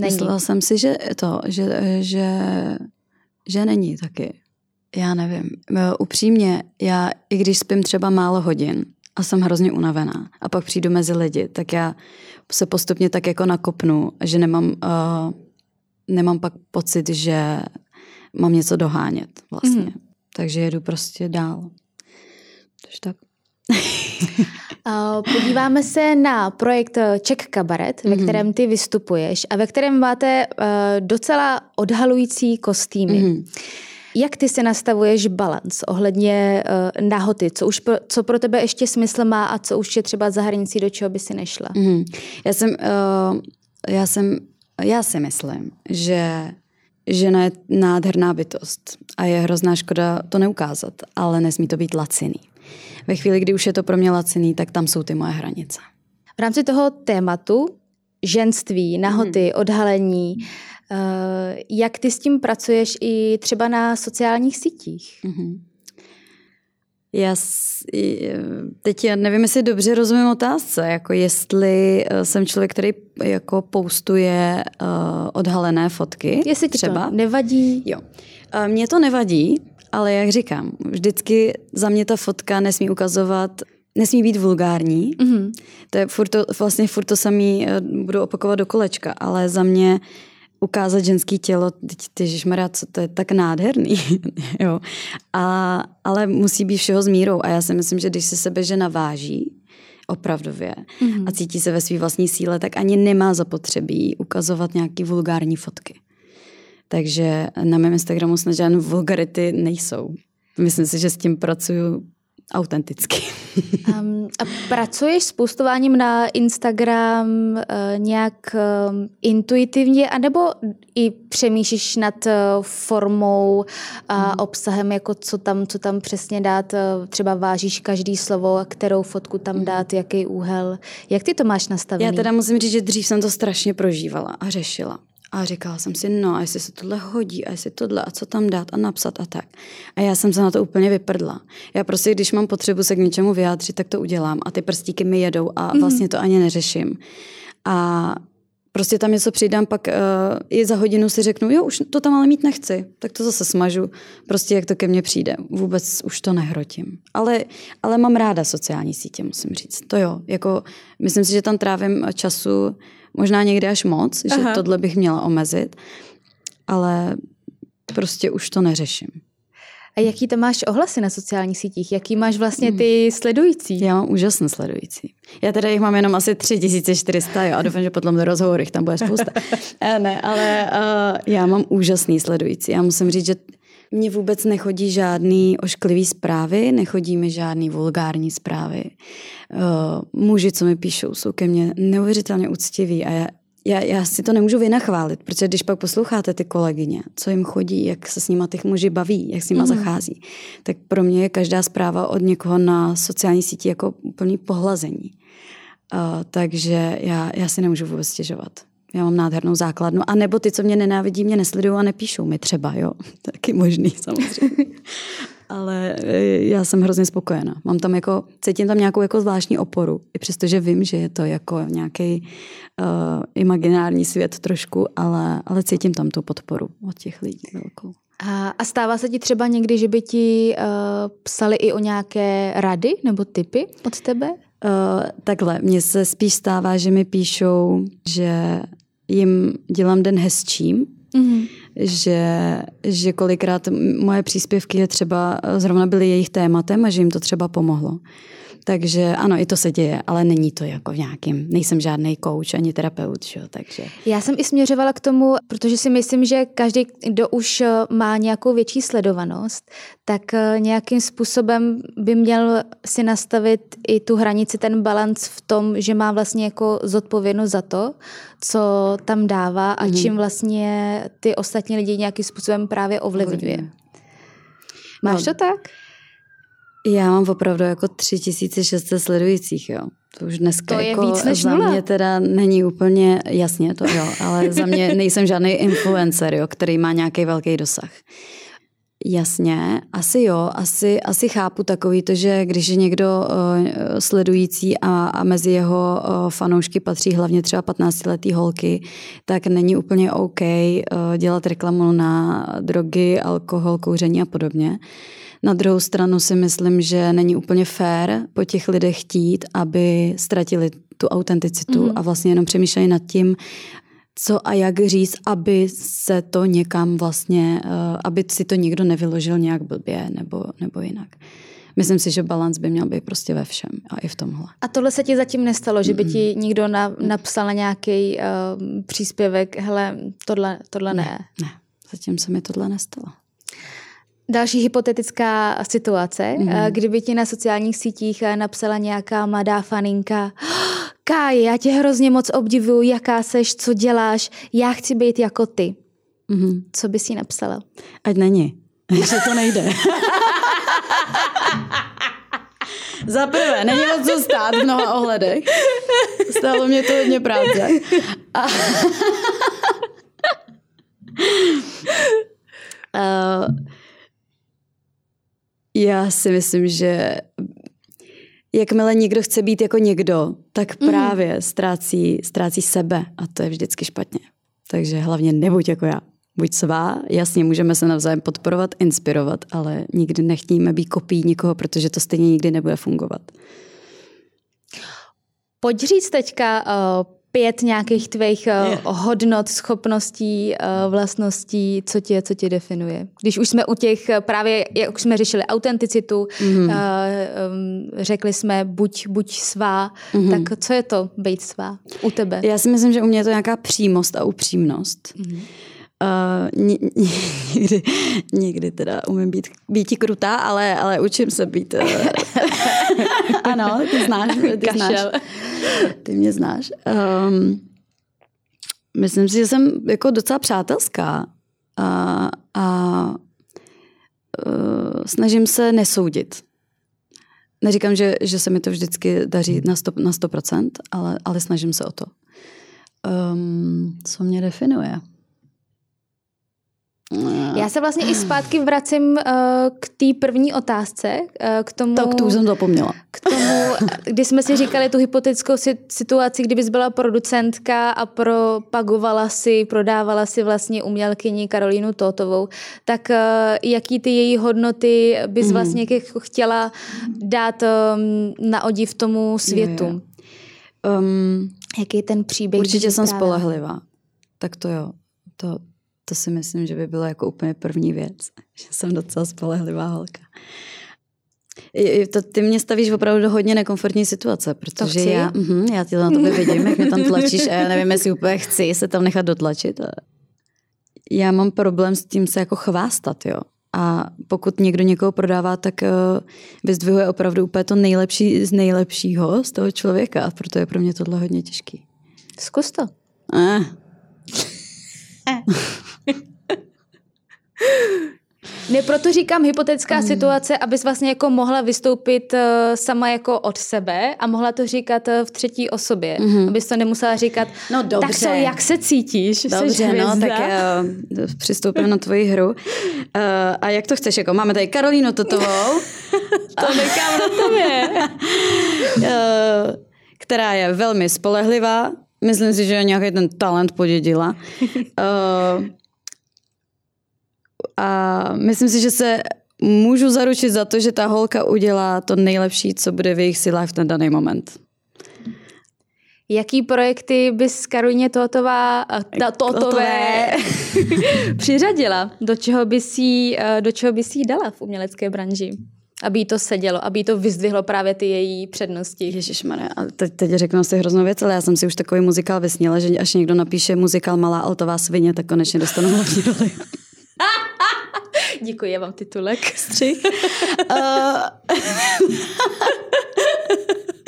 Není. Myslela jsem si, že to, že, že, že není taky. Já nevím. Upřímně, já i když spím třeba málo hodin a jsem hrozně unavená a pak přijdu mezi lidi, tak já se postupně tak jako nakopnu, že nemám, uh, nemám pak pocit, že mám něco dohánět vlastně. Mm. Takže jedu prostě dál. Takže tak. [laughs] Podíváme se na projekt Czech Kabaret, mm-hmm. ve mhm. kterém ty vystupuješ a ve kterém máte uh, docela odhalující kostýmy. Mm-hmm. Jak ty se nastavuješ balans ohledně uh, nahoty? Co, už pro, co pro tebe ještě smysl má a co už je třeba za hranicí, do čeho by si nešla? Mm-hmm. Já jsem, uh, já jsem, já si myslím, že žena je nádherná bytost a je hrozná škoda to neukázat, ale nesmí to být laciný. Ve chvíli, kdy už je to pro mě laciný, tak tam jsou ty moje hranice. V rámci toho tématu ženství, nahoty, hmm. odhalení, eh, jak ty s tím pracuješ i třeba na sociálních sítích? Hmm. Já teď já nevím, jestli dobře rozumím otázce, jako jestli eh, jsem člověk, který jako postuje uh, odhalené fotky. Jestli třeba. to nevadí. Jo. Mně to nevadí, ale jak říkám, vždycky za mě ta fotka nesmí ukazovat nesmí být vulgární. Mm-hmm. To je furt to, vlastně furt to samý budu opakovat do kolečka, ale za mě ukázat ženský tělo, teď ty co to je tak nádherný, [laughs] jo. A, ale musí být všeho s mírou a já si myslím, že když se sebe žena váží, opravdově mm-hmm. a cítí se ve své vlastní síle, tak ani nemá zapotřebí ukazovat nějaký vulgární fotky. Takže na mém Instagramu snad žádné vulgarity nejsou. Myslím si, že s tím pracuju autenticky. [laughs] Um, a pracuješ s postováním na Instagram uh, nějak um, intuitivně, anebo i přemýšlíš nad uh, formou a hmm. obsahem, jako co tam, co tam přesně dát, uh, třeba vážíš každý slovo, kterou fotku tam hmm. dát, jaký úhel. Jak ty to máš nastavený? Já teda musím říct, že dřív jsem to strašně prožívala a řešila. A říkala jsem si, no a jestli se tohle hodí a jestli tohle a co tam dát a napsat a tak. A já jsem se na to úplně vyprdla. Já prostě, když mám potřebu se k něčemu vyjádřit, tak to udělám a ty prstíky mi jedou a mhm. vlastně to ani neřeším. A prostě tam něco přidám, pak uh, i za hodinu si řeknu, jo, už to tam ale mít nechci, tak to zase smažu, prostě jak to ke mně přijde. Vůbec už to nehrotím. Ale, ale mám ráda sociální sítě, musím říct. To jo, jako myslím si, že tam trávím času Možná někdy až moc, že Aha. tohle bych měla omezit, ale prostě už to neřeším. A jaký to máš ohlasy na sociálních sítích? Jaký máš vlastně ty sledující? Já mám úžasné sledující. Já teda jich mám jenom asi 3400, jo, a doufám, že potom do rozhovorech tam bude spousta. [laughs] Eh, ne, ale uh, já mám úžasný sledující. Já musím říct, že mně vůbec nechodí žádný ošklivý zprávy, nechodí mi žádný vulgární zprávy. Uh, muži, co mi píšou, jsou ke mně neuvěřitelně úctiví a já, já, já si to nemůžu vynachválit, protože když pak posloucháte ty kolegyně, co jim chodí, jak se s nima těch muži baví, jak s nima mm. zachází, tak pro mě je každá zpráva od někoho na sociální síti jako úplný pohlazení. Uh, takže já, já si nemůžu vůbec stěžovat. Já mám nádhernou základnu. A nebo ty, co mě nenávidí, mě nesledují a nepíšou mi třeba, jo. [laughs] Taky možný samozřejmě. [laughs] Ale e, já jsem hrozně spokojená. Mám tam jako, cítím tam nějakou jako zvláštní oporu. I přesto, že vím, že je to jako nějaký uh, imaginární svět trošku, ale, ale cítím tam tu podporu od těch lidí velkou. A, a stává se ti třeba někdy, že by ti uh, psali i o nějaké rady nebo typy od tebe? Uh, takhle, mně se spíš stává, že mi píšou, že jim dělám den hezčím, mm-hmm. Že, že kolikrát moje příspěvky je třeba, zrovna byly jejich tématem a že jim to třeba pomohlo. Takže ano, i to se děje, ale není to jako v nějakým, nejsem žádný coach ani terapeut, že? takže. Já jsem i směřovala k tomu, protože si myslím, že každý, kdo už eh, má nějakou větší sledovanost, tak eh, nějakým způsobem by měl si nastavit i tu hranici, ten balans v tom, že má vlastně jako zodpovědnost za to, co tam dává a mm-hmm. čím vlastně ty ostatní lidi nějakým způsobem právě ovlivňuje. Máš no, to tak? Já mám opravdu jako 3600 sledujících, jo. To už dneska to je jako víc než za nula. mě teda není úplně, jasně to jo, ale za mě [laughs] nejsem žádný influencer, jo, který má nějaký velký dosah. Jasně, asi jo, asi, asi chápu takový to, že když je někdo uh, sledující a, a mezi jeho uh, fanoušky patří hlavně třeba 15-letý holky, tak není úplně OK uh, dělat reklamu na drogy, alkohol, kouření a podobně. Uh, na druhou stranu si myslím, že není úplně fér po těch lidech chtít, aby ztratili tu autenticitu mm-hmm. a vlastně jenom přemýšleli nad tím, co a jak říct, aby se to někam vlastně, uh, aby si to někdo nevyložil nějak blbě nebo, nebo jinak. myslím si, že balans by měl být prostě ve všem a i v tomhle. A tohle se ti zatím nestalo, že by ti někdo na, napsal na nějaký uh, příspěvek, hele, tohle, tohle ne. ne. Ne, zatím se mi tohle nestalo. Další hypotetická situace, mm-hmm. kdyby ti na sociálních sítích eh, napsala nějaká mladá faninka, [gasps] Káji, já tě hrozně moc obdivuju, jaká seš, co děláš, já chci být jako ty. Mm-hmm. Co bys jí napsala? Ať není. [laughs] Že to nejde. Za prvé, není o co stát v mnoha ohledech. Stálo mě to hodně práce. A... uh, já si myslím, že jakmile někdo chce být jako někdo, tak mhm. právě mm. ztrácí, ztrácí sebe a to je vždycky špatně. Takže hlavně nebuď jako já. Buď svá, jasně můžeme se navzájem podporovat, inspirovat, ale nikdy nechtíme být kopí nikoho, protože to stejně nikdy nebude fungovat. Pojď říct teďka uh, pět nějakých tvých uh, hodnot, schopností, uh, vlastností, co tě, co tě definuje. Když už jsme u těch, právě jak už jsme řešili autenticitu, um, řekli jsme buď, buď svá, mm-hmm. tak co je to být svá u tebe? Já si myslím, že u mě je to nějaká přímost a upřímnost. Mm-hmm. Uh, někdy, někdy teda umím být, být krutá, ale, ale učím se být. Uh... [laughs] ano, ty znáš. Ty, [laughs] znáš, ty mě znáš. Um, myslím si, že jsem jako docela přátelská a, a uh, snažím se nesoudit. Neříkám, že, že se mi to vždycky daří na 100%, na 100% ale, ale snažím se o to. Um, co mě definuje? Já se vlastně i zpátky vracím uh, k té první otázce, uh, k tomu... Tak tu už jsem zapomněla. K tomu, kdy jsme si říkali tu hypotetickou situaci, kdybys byla producentka a propagovala si, prodávala si vlastně umělkyni Karolínu Totovou, tak uh, jaký ty její hodnoty bys mm. vlastně chtěla dát um, na odiv tomu světu? Jo, jo. Um, Jaký je ten příběh? Určitě jsem spolehlivá. Tak to jo. To, to si myslím, že by bylo jako úplně první věc. Že jsem docela spolehlivá holka. To, ty mě stavíš opravdu do hodně nekomfortní situace, protože já, uh, já ti na tobě vidím, jak mě tam tlačíš a já nevím, jestli úplně chci se tam nechat dotlačit. Já mám problém s tím se jako chvástat, jo. A pokud někdo někoho prodává, tak uh, vyzdvihuje opravdu úplně to nejlepší z nejlepšího z toho člověka a proto je pro mě tohle hodně těžký. Zkus to. Eh. [laughs] Ne, proto říkám hypotetická mm. situace, abys vlastně jako mohla vystoupit uh, sama jako od sebe a mohla to říkat uh, v třetí osobě. Mm. Abys to nemusela říkat, no dobře. tak co, jak se cítíš? Dobře, no, tak uh, přistoupím na tvoji hru. Uh, a jak to chceš? Jako máme tady Karolínu Totovou. [laughs] to nechám na tobě. uh, [laughs] která je velmi spolehlivá. Myslím si, že nějaký ten talent podědila. Uh, a myslím si, že se můžu zaručit za to, že ta holka udělá to nejlepší, co bude v jejich silách v ten daný moment. Jaký projekty bys Karolíně Totová, ta, Totové [laughs] přiřadila? Do čeho, bys jí, do čeho bys jí dala v umělecké branži? Aby jí to sedělo, aby jí to vyzdvihlo právě ty její přednosti. Ježišmarja, a teď, teď řeknu si hroznou věc, ale já jsem si už takový muzikál vysnila, že až někdo napíše muzikál Malá altová svině, tak konečně dostanu hlavní roli. [laughs] [laughs] Děkuji, já vám titulek. Střih. uh... [laughs]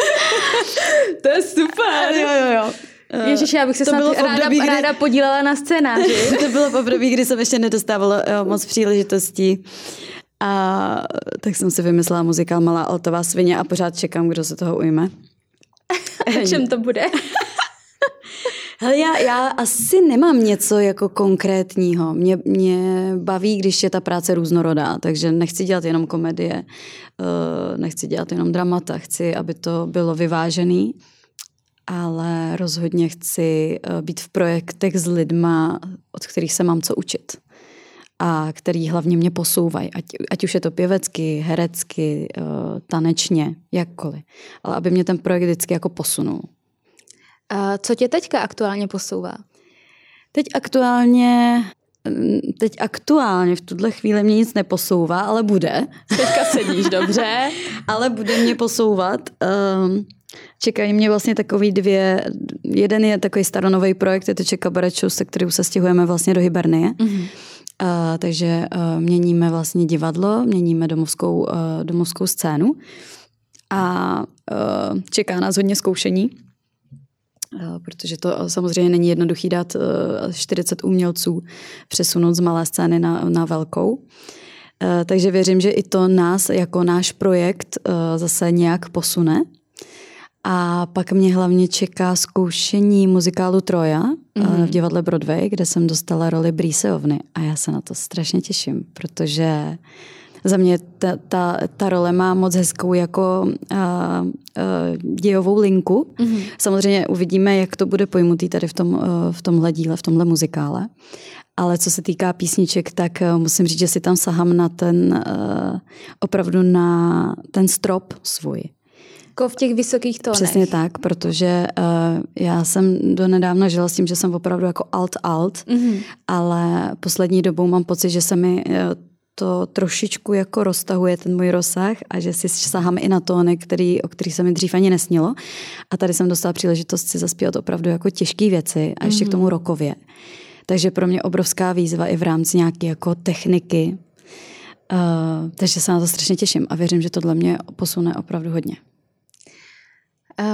[laughs] to je super. Jo, jo, jo. Uh, Ježiš, já bych se to snad bylo ráda, období, kdy... ráda podílela na scénáři. to bylo v období, kdy jsem ještě nedostávala uh, moc příležitostí. A tak jsem si vymyslela muzikál Malá altová svině a pořád čekám, kdo se toho ujme. A čem to bude? Hele, já, já asi nemám něco jako konkrétního. Mě, mě baví, když je ta práce různorodá, takže nechci dělat jenom komedie, uh, nechci dělat jenom dramata, chci, aby to bylo vyvážený, ale rozhodně chci uh, být v projektech s lidma, od kterých se mám co učit a který hlavně mě posouvají, ať, ať už je to pěvecky, herecky, uh, tanečně, jakkoliv. Ale aby mě ten projekt vždycky jako posunul. A co tě teďka aktuálně posouvá? Teď aktuálně teď aktuálně v tuhle chvíli mě nic neposouvá, ale bude. Teďka sedíš dobře. [laughs] ale bude mě posouvat. Um, čekají mě vlastně takový dvě, jeden je takový staronový projekt, je to Čeka Show, se kterým se stěhujeme vlastně do Hibernie. Mm-hmm. Uh, takže uh, měníme vlastně divadlo, měníme domovskou, uh, domovskou scénu a uh, čeká nás hodně zkoušení. Eh, protože to samozřejmě není jednoduchý dát 40 eh, umělců přesunout z malé scény na, na velkou. Eh, takže věřím, že i to nás jako náš projekt zase nějak posune. A pak mě hlavně čeká zkoušení muzikálu Troja mm-hmm. v divadle Broadway, kde jsem dostala roli Brýseovny. A já se na to strašně těším, protože za mě ta, ta, ta role má moc hezkou jako a, a, dějovou linku. Mm-hmm. Samozřejmě uvidíme, jak to bude pojmutý tady v, tom, v tomhle díle, v tomhle muzikále. Ale co se týká písniček, tak musím říct, že si tam sahám na ten, opravdu na ten strop svůj. Jako v těch vysokých tónech. Přesně tak, protože uh, já jsem do nedávna žila s tím, že jsem opravdu jako alt-alt, mm-hmm. ale poslední dobou mám pocit, že se mi uh, to trošičku jako roztahuje ten můj rozsah a že si sahám i na tóny, který, o kterých se mi dřív ani nesnilo. A tady jsem dostala příležitost si zaspívat opravdu jako těžké věci a ještě mm-hmm. k tomu mhm. rokově. Takže pro mě obrovská výzva i v rámci nějaké jako techniky. Uh, takže se na to strašně těším a věřím, že tohle mě posune opravdu hodně. Uh,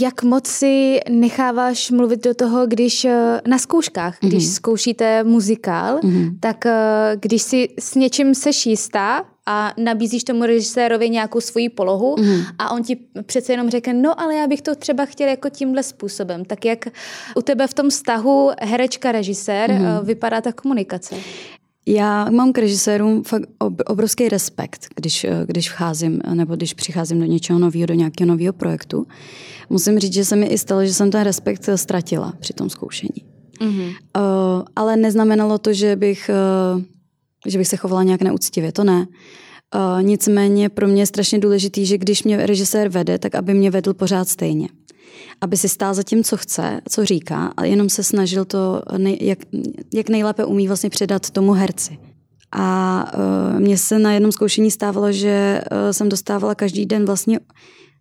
jak moc si necháváš mluvit do toho, když uh, na zkouškách, mm-hmm. když zkoušíte muzikál, mm-hmm. tak uh, když si s něčím seš jistá a nabízíš tomu režisérovi nějakou svoji polohu mm-hmm. a on ti přece jenom řekne, no ale já bych to třeba chtěl jako tímhle způsobem. Tak jak u tebe v tom vztahu herečka-režisér mm-hmm. vypadá ta komunikace? Já mám k režisérům fakt obrovský respekt, když, eh, když vcházím nebo když přicházím do něčeho nového, do nějakého nového projektu. Musím říct, že se mi i stalo, že jsem ten respekt ztratila při tom zkoušení. Mm-hmm. Uh, ale neznamenalo to, že bych, uh, že bych se chovala nějak neúctivě, to ne. Uh, nicméně pro mě je strašně důležitý, že když mě režisér vede, tak aby mě vedl pořád stejně aby si stál za tím, co chce, co říká, a jenom se snažil to, nej, jak, jak nejlépe umí vlastně předat tomu herci. A uh, mně se na jednom zkoušení stávalo, že uh, jsem dostávala každý den vlastně,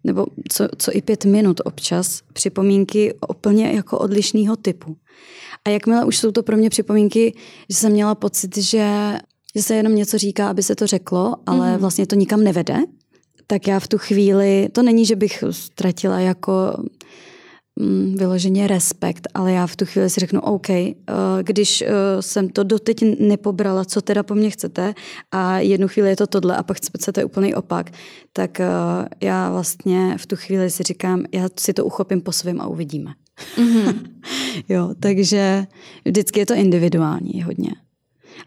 nebo co, co i pět minut občas, připomínky úplně jako odlišného typu. A jakmile už jsou to pro mě připomínky, že jsem měla pocit, že, že se jenom něco říká, aby se to řeklo, ale mm-hmm. vlastně to nikam nevede, tak já v tu chvíli, to není, že bych ztratila jako mm, vyloženě respekt, ale já v tu chvíli si řeknu, OK, uh, když uh, jsem to doteď nepobrala, co teda po mně chcete a jednu chvíli je to tohle a pak chcete úplný opak, tak uh, já vlastně v tu chvíli si říkám, já si to uchopím po svém a uvidíme. Mm-hmm. [laughs] jo, takže vždycky je to individuální hodně.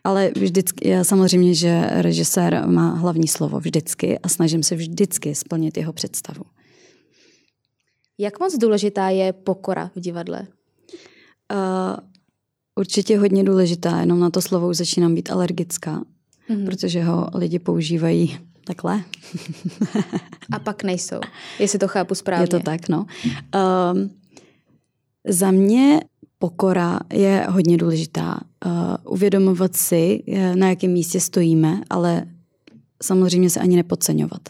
Ale vždycky, já samozřejmě, že režisér má hlavní slovo vždycky a snažím se vždycky splnit jeho představu. Jak moc důležitá je pokora v divadle? Uh, určitě hodně důležitá, jenom na to slovo už začínám být alergická, mm-hmm. protože ho lidi používají takhle. a pak nejsou, jestli to chápu správně. Je to tak, no. Um, za mě pokora je hodně důležitá. Uh, uvědomovat si, eh, na jakém místě stojíme, ale samozřejmě se ani nepodceňovat.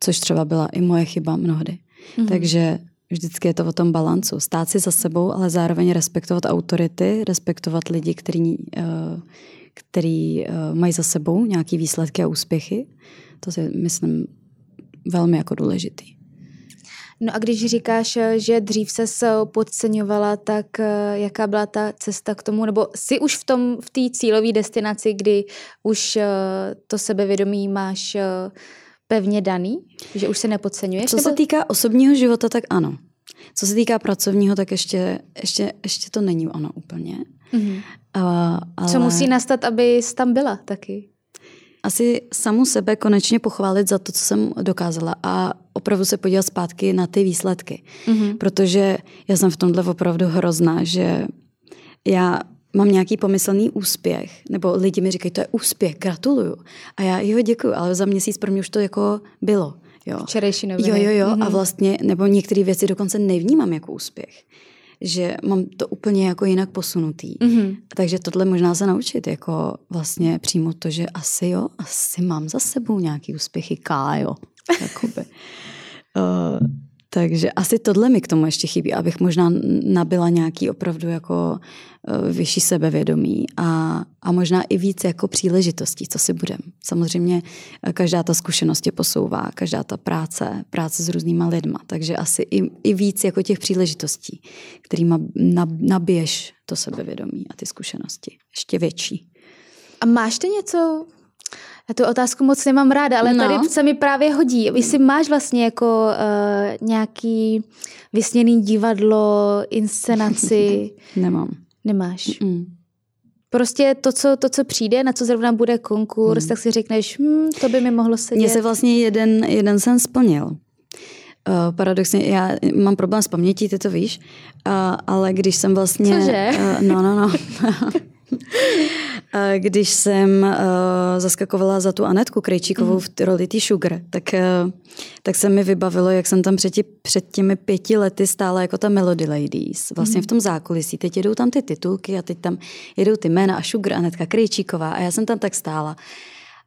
Což třeba byla i moje chyba mnohdy. Mm-hmm. Takže vždycky je to o tom balancu. Stát si za sebou, ale zároveň respektovat autority, respektovat lidi, který, uh, který mají za sebou nějaké výsledky a úspěchy. To si myslím velmi jako důležitý. No a když říkáš, že dřív se podceňovala, tak eh, jaká byla ta cesta k tomu? Nebo jsi už v tom v té cílové destinaci, kdy už eh, to sebevědomí máš eh, pevně daný? Že už se nepodceňuješ? Co nebo... se týká osobního života, tak ano. Co se týká pracovního, tak ještě, ještě, ještě to není ono úplně. Mm-hmm. Uh, ale... Co musí nastat, aby jsi tam byla taky? Asi samu sebe konečně pochválit za to, co jsem dokázala a opravdu se podívat zpátky na ty výsledky. Mm-hmm. Protože já jsem v tomhle opravdu hrozná, že já mám nějaký pomyslný úspěch, nebo lidi mi říkají, to je úspěch, gratuluju. A já, jo, děkuju, ale za měsíc pro mě už to jako bylo. Jo. Včerejší noviny. Jo, jo, jo. Mm-hmm. A vlastně, nebo některé věci dokonce nevnímám jako úspěch. Že mám to úplně jako jinak posunutý. Mm-hmm. Takže tohle možná se naučit, jako vlastně přímo to, že asi jo, asi mám za sebou nějaký úspěchy, kájo. [laughs] Jakoby. uh, takže asi tohle mi k tomu ještě chybí, abych možná nabila nějaký opravdu jako eh, vyšší sebevědomí a, a možná i víc jako příležitostí, co si budem. Samozřejmě eh, každá ta zkušenost je posouvá, každá ta práce, práce s různýma lidma, takže asi i, i víc jako těch příležitostí, kterýma nabiješ to sebevědomí a ty zkušenosti. Ještě větší. A máš ty něco, já tu otázku moc nemám ráda, ale no. tady se mi právě hodí. Jestli máš vlastně jako uh, nějaký vysněný divadlo, inscenaci? [laughs] Nemám. Nemáš? Mm-mm. Prostě to co, to, co přijde, na co zrovna bude konkurs, mm. tak si řekneš, hm, to by mi mohlo sedět. Mně se vlastně jeden, jeden sen splnil. Uh, paradoxně, já mám problém s pamětí, ty to víš, uh, ale když jsem vlastně... Cože? Uh, no, no, no. [laughs] [laughs] Když jsem uh, zaskakovala za tu Anetku Krejčíkovou mm. v roli tý Sugar, tak, uh, tak se mi vybavilo, jak jsem tam před, tí, před těmi pěti lety stála jako ta Melody Ladies, vlastně mm. v tom zákulisí. Teď jedou tam ty titulky a teď tam jedou ty jména a Sugar, Anetka Krejčíková a já jsem tam tak stála.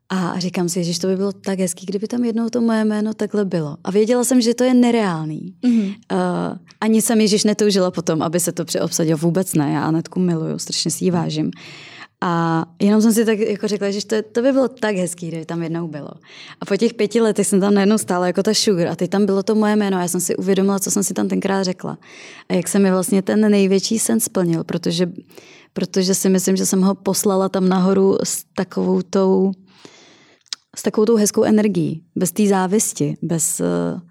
A říkám si, že to by bylo tak hezký, kdyby tam jednou to moje jméno takhle bylo. A věděla jsem, že to je nereálný. Mm-hmm. Uh, ani jsem Ježíš netoužila potom, aby se to přeobsadilo. Vůbec ne, já Anetku miluju, strašně si ji vážím. A jenom jsem si tak jako řekla, že to, to by bylo tak hezký, kdyby tam jednou bylo. A po těch pěti letech jsem tam najednou stála jako ta sugar a teď tam bylo to moje jméno a já jsem si uvědomila, co jsem si tam tenkrát řekla. A jak se mi vlastně ten největší sen splnil, protože, protože si myslím, že jsem ho poslala tam nahoru s takovou tou s takovou tou hezkou energií, bez té závisti, bez, eh,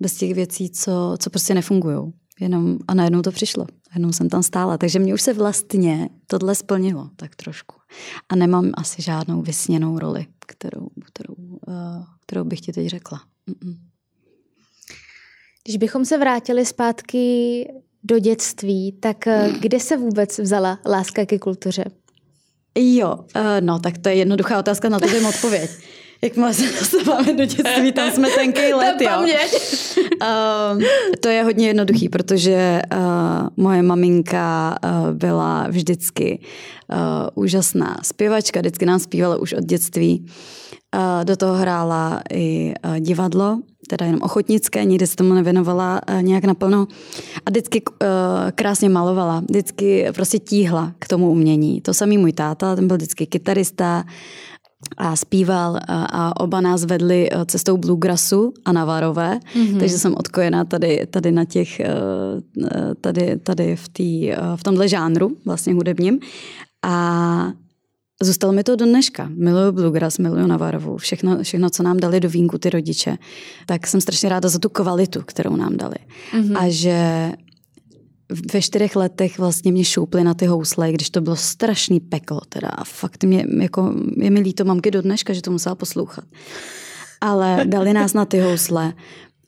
bez těch věcí, co, co prostě nefungují. Jenom a najednou to přišlo. Jednou jsem tam stála. Takže mě už se vlastně tohle splnilo tak trošku. A nemám asi žádnou vysněnou roli, kterou, kterou, uh, kterou bych ti teď řekla. Mm-mm. Když bychom se vrátili zpátky do dětství, tak eh, kde se vůbec vzala láska ke kultuře? Jo, no tak to je jednoduchá otázka, na to vím odpověď. [laughs] Jak se dostáváme do dětství, tam jsme tenký let, jo. uh, to je hodně jednoduchý, protože uh, moje maminka uh, byla vždycky uh, úžasná zpěvačka, vždycky nám zpívala už od dětství. Uh, do toho hrála i uh, divadlo, teda jenom ochotnické, nikdy se tomu nevěnovala uh, nějak naplno. A vždycky uh, krásně malovala, vždycky prostě tíhla k tomu umění. To samý můj táta, ten byl vždycky kytarista, a zpíval a, oba nás vedli e, cestou bluegrassu a Navarové, mm-hmm. takže jsem odkojená tady, tady na těch, e, e, tady, tady v, tý, v tomhle žánru vlastně hudebním a Zůstalo mi to do dneška. Miluju bluegrass, miluju Navarovu, všechno, všechno, co nám dali do vínku ty rodiče. Tak jsem strašně ráda za tu kvalitu, kterou nám dali. Mm-hmm. A že ve čtyřech letech vlastně mě šouply na ty housle, když to bylo strašný peklo teda a fakt mě, jako, je mi líto mamky do dneška, že to musela poslouchat. Ale dali nás na ty housle,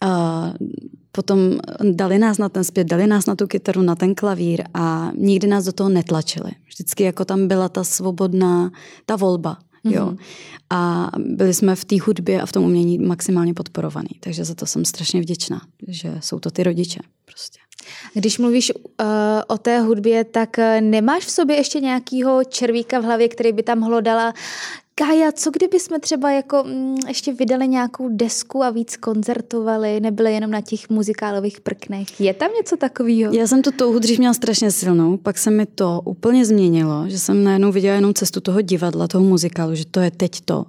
a potom dali nás na ten zpět, dali nás na tu kytaru, na ten klavír a nikdy nás do toho netlačili. Vždycky jako tam byla ta svobodná, ta volba. Jo. Mm-hmm. A byli jsme v té hudbě a v tom umění maximálně podporovaný. Takže za to jsem strašně vděčná, že jsou to ty rodiče prostě. Když mluvíš uh, o té hudbě, tak uh, nemáš v sobě ještě nějakýho červíka v hlavě, který by tam hlodala Kája, co kdyby jsme třeba jako mm, ještě vydali nějakou desku a víc koncertovali, nebyli jenom na těch muzikálových prknech. Je tam něco takového? Já jsem tu touhu dřív měla strašně silnou, pak se mi to úplně změnilo, že jsem najednou viděla jenom cestu toho divadla, toho muzikálu, že to je teď to.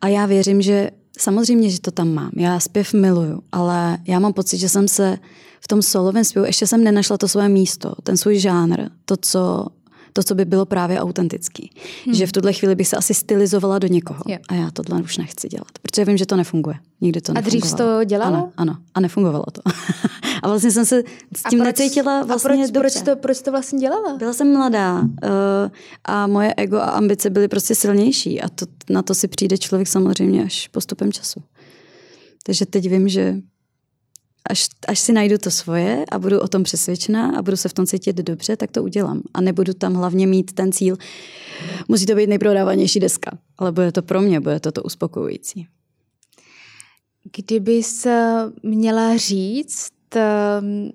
A já věřím, že samozřejmě, že to tam mám. Já zpěv miluju, ale já mám pocit, že jsem se v tom solovém zpěvu ještě jsem nenašla to svoje místo, ten svůj žánr, to, co to, co by bylo právě autentický. Hmm. Že v tuhle chvíli bych se asi stylizovala do někoho. Jo. A já tohle už nechci dělat, protože vím, že to nefunguje. Nikdy to A dřív jsi to dělala? Ano, ano. A nefungovalo to. [laughs] a vlastně jsem se s tím a proč, necítila vlastně a proč, dobře. Proč to, proč to vlastně dělala? Byla jsem mladá uh, a moje ego a ambice byly prostě silnější a to, na to si přijde člověk samozřejmě až postupem času. Takže teď vím, že až, až si najdu to svoje a budu o tom přesvědčená a budu se v tom cítit dobře, tak to udělám. A nebudu tam hlavně mít ten cíl, musí to být nejprodávanější deska, ale bude to pro mě, bude to to uspokojující. Kdybys měla říct, ehm,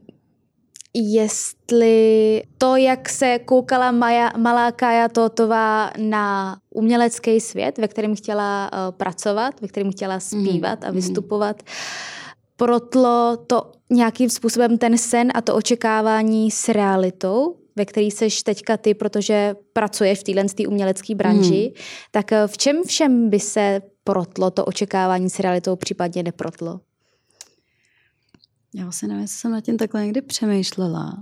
jestli to, jak se koukala Maja, malá Kája Totová na umělecký svět, ve kterém chtěla uh, pracovat, ve kterém chtěla zpívat mm. a mhm. vystupovat, mm. Protlo to nějakým způsobem ten sen a to očekávání s realitou, ve který seš teďka ty, protože pracuješ v téhle umělecké branži, mm. tak eh, v čem všem by se protlo to očekávání s realitou, případně neprotlo? Já vlastně nevím, jestli jsem na tím takhle někdy přemýšlela.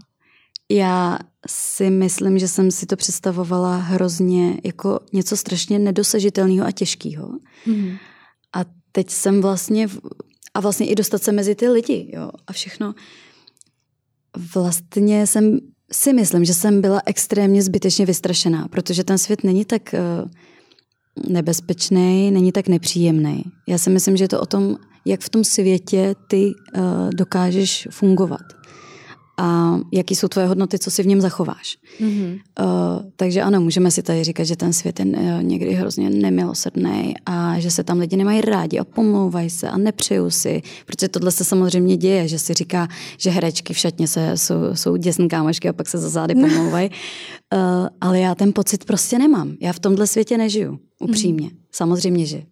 Já si myslím, že jsem si to představovala hrozně jako něco strašně nedosažitelného a těžkého. Mm. A teď jsem vlastně, a vlastně i dostat se mezi ty lidi, jo, a všechno. Vlastně jsem si myslím, že jsem byla extrémně zbytečně vystrašená, protože ten svět není tak uh, nebezpečný, není tak nepříjemný. Já si myslím, že je to o tom, jak v tom světě ty uh, dokážeš fungovat a jaký jsou tvoje hodnoty, co si v něm zachováš. Mm-hmm. Uh, takže ano, můžeme si tady říkat, že ten svět je uh, někdy hrozně nemilosrdný a že se tam lidi nemají rádi a pomlouvají se a nepřeju si, protože tohle se samozřejmě děje, že si říká, že herečky v šatně se, jsou, jsou děsný kámošky a pak se za zády [laughs] pomlouvají. Uh, ale já ten pocit prostě nemám. Já v tomhle světě nežiju, upřímně. Mm-hmm. Samozřejmě, že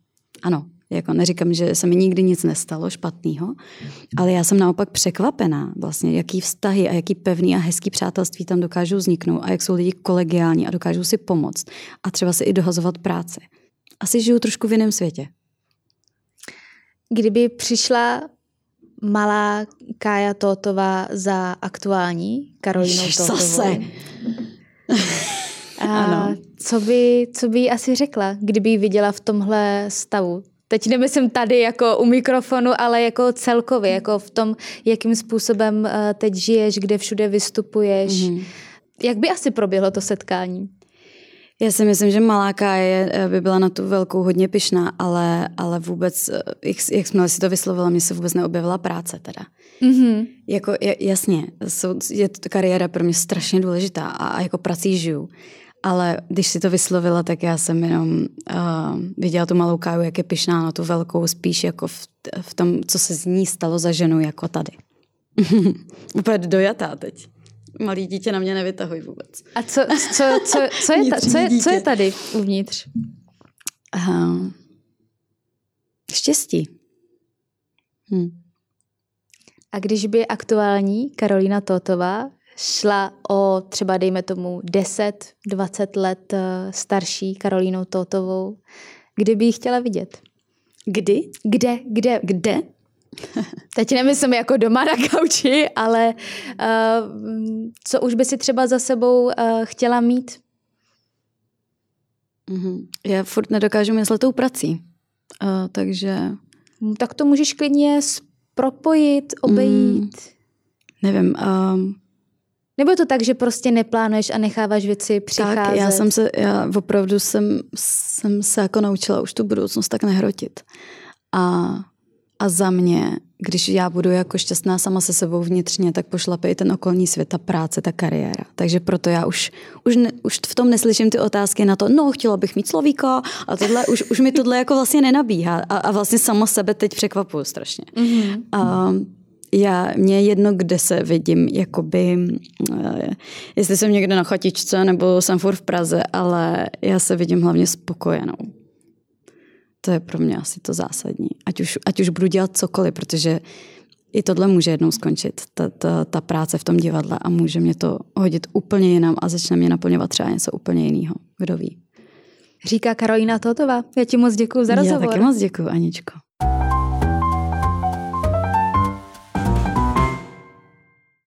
ano, jako neříkám, že se mi nikdy nic nestalo špatného, ale já jsem naopak překvapená vlastně, jaký vztahy a jaký pevný a hezký přátelství tam dokážou vzniknout a jak jsou lidi kolegiální a dokážou si pomoct a třeba si i dohazovat práci. Asi žiju trošku v jiném světě. Kdyby přišla malá Kája Totová za aktuální Karolínou Totovou. Zase. [laughs] A ano. Co by, co by jí asi řekla, kdyby ji viděla v tomhle stavu? Teď nemyslím tady jako u mikrofonu, ale jako celkově, jako v tom, jakým způsobem eh, teď žiješ, kde všude vystupuješ. Mm-hmm. Jak by asi proběhlo to setkání? Já si myslím, že Maláka je, eh, by byla na tu velkou hodně pyšná, ale, ale vůbec, eh, jak, jak jsme si to vyslovila, mě se vůbec neobjevila práce teda. Mm-hmm. Jako, jasně, jsou, je to kariéra pro mě strašně důležitá a, a jako prací žiju. Ale když si to vyslovila, tak já jsem jenom uh, viděla tu malou káju, jak je pyšná na tu velkou, spíš jako v, v tom, co se z ní stalo za ženu, jako tady. [laughs] Úplně dojatá teď. Malý dítě na mě nevytahuj vůbec. A co, co, co, co, je, ta, co, je, co je tady uvnitř? Uh, štěstí. Hm. A když by aktuální Karolina Totová šla o třeba, dejme tomu, 10-20 let eh, starší Karolínou Totovou, kdy by ji chtěla vidět? Kdy? Kde? Kde? Kde? [laughs] Teď nemyslím jako doma na kauči, ale uh, co už by si třeba za sebou uh, chtěla mít? Mm-hmm. Já furt nedokážu myslet tou prací, uh, takže... Tak to můžeš klidně propojit, obejít. Mm, nevím, um, nebo je to tak, že prostě neplánuješ a necháváš věci přicházet? Tak, já jsem se, já opravdu jsem, jsem se jako naučila už tu budoucnost tak nehrotit. A, a za mě, když já budu jako šťastná sama se sebou vnitřně, tak pošlape i ten okolní svět, ta práce, ta kariéra. Takže proto já už, už, ne, už v tom neslyším ty otázky na to, no, chtěla bych mít slovíka a tohle, už, už mi tohle jako vlastně nenabíhá. A, a vlastně sama sebe teď překvapuju strašně. Mm-hmm. A, já, mě jedno, kde se vidím, jakoby, eh, jestli jsem někde na chatičce nebo jsem furt v Praze, ale já se vidím hlavně spokojenou. To je pro mě asi to zásadní. Ať už, ať už budu dělat cokoliv, protože i tohle může jednou skončit, ta, ta, ta práce v tom divadle a může mě to hodit úplně jinam a začne mě naplňovat třeba něco úplně jiného. Kdo ví. Říká Karolina Totová. Já ti moc děkuji za rozhovor. Já taky moc děkuji, Aničko.